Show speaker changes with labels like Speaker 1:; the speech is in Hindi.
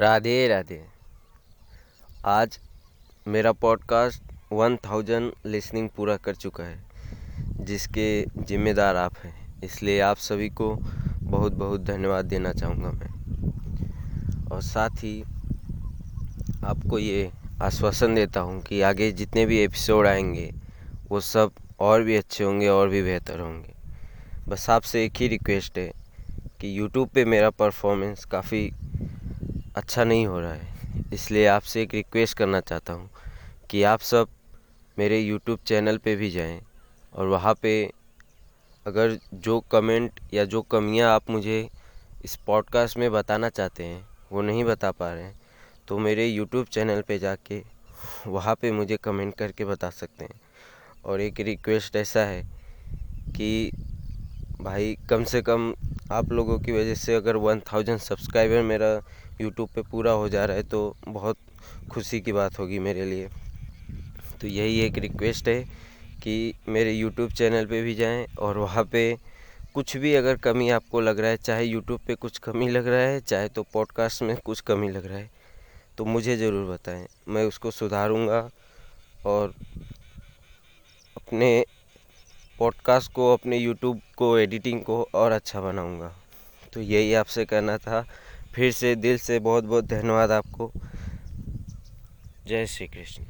Speaker 1: राधे राधे। आज मेरा पॉडकास्ट वन थाउज़ेंड लिसनिंग पूरा कर चुका है, जिसके ज़िम्मेदार आप हैं। इसलिए आप सभी को बहुत बहुत धन्यवाद देना चाहूँगा मैं। और साथ ही आपको ये आश्वासन देता हूँ कि आगे जितने भी एपिसोड आएँगे, वो सब और भी अच्छे होंगे, और भी बेहतर होंगे। बस आपसे एक ही रिक्वेस्ट है कि यूट्यूब पे मेरा परफॉर्मेंस काफ़ी अच्छा नहीं हो रहा है। इसलिए आपसे एक रिक्वेस्ट करना चाहता हूँ कि आप सब मेरे यूट्यूब चैनल पे भी जाएँ और वहाँ पे अगर जो कमेंट या जो कमियाँ आप मुझे इस पॉडकास्ट में बताना चाहते हैं, वो नहीं बता पा रहे हैं तो मेरे यूट्यूब चैनल पे जाके वहाँ पे मुझे कमेंट करके बता सकते हैं। और एक रिक्वेस्ट ऐसा है कि भाई कम से कम आप लोगों की वजह से अगर वन थाउज़ेंड सब्सक्राइबर मेरा यूट्यूब पे पूरा हो जा रहा है तो बहुत खुशी की बात होगी मेरे लिए। तो यही एक रिक्वेस्ट है कि मेरे यूट्यूब चैनल पे भी जाएँ और वहाँ पे कुछ भी अगर कमी आपको लग रहा है, चाहे यूट्यूब पे कुछ कमी लग रहा है, चाहे तो पॉडकास्ट में कुछ कमी लग रहा है तो मुझे ज़रूर बताएँ। मैं उसको सुधारूँगा और अपने पॉडकास्ट को, अपने यूट्यूब को एडिटिंग को और अच्छा बनाऊँगा। तो यही आपसे कहना था। फिर से दिल से बहुत बहुत धन्यवाद आपको। जय श्री कृष्ण।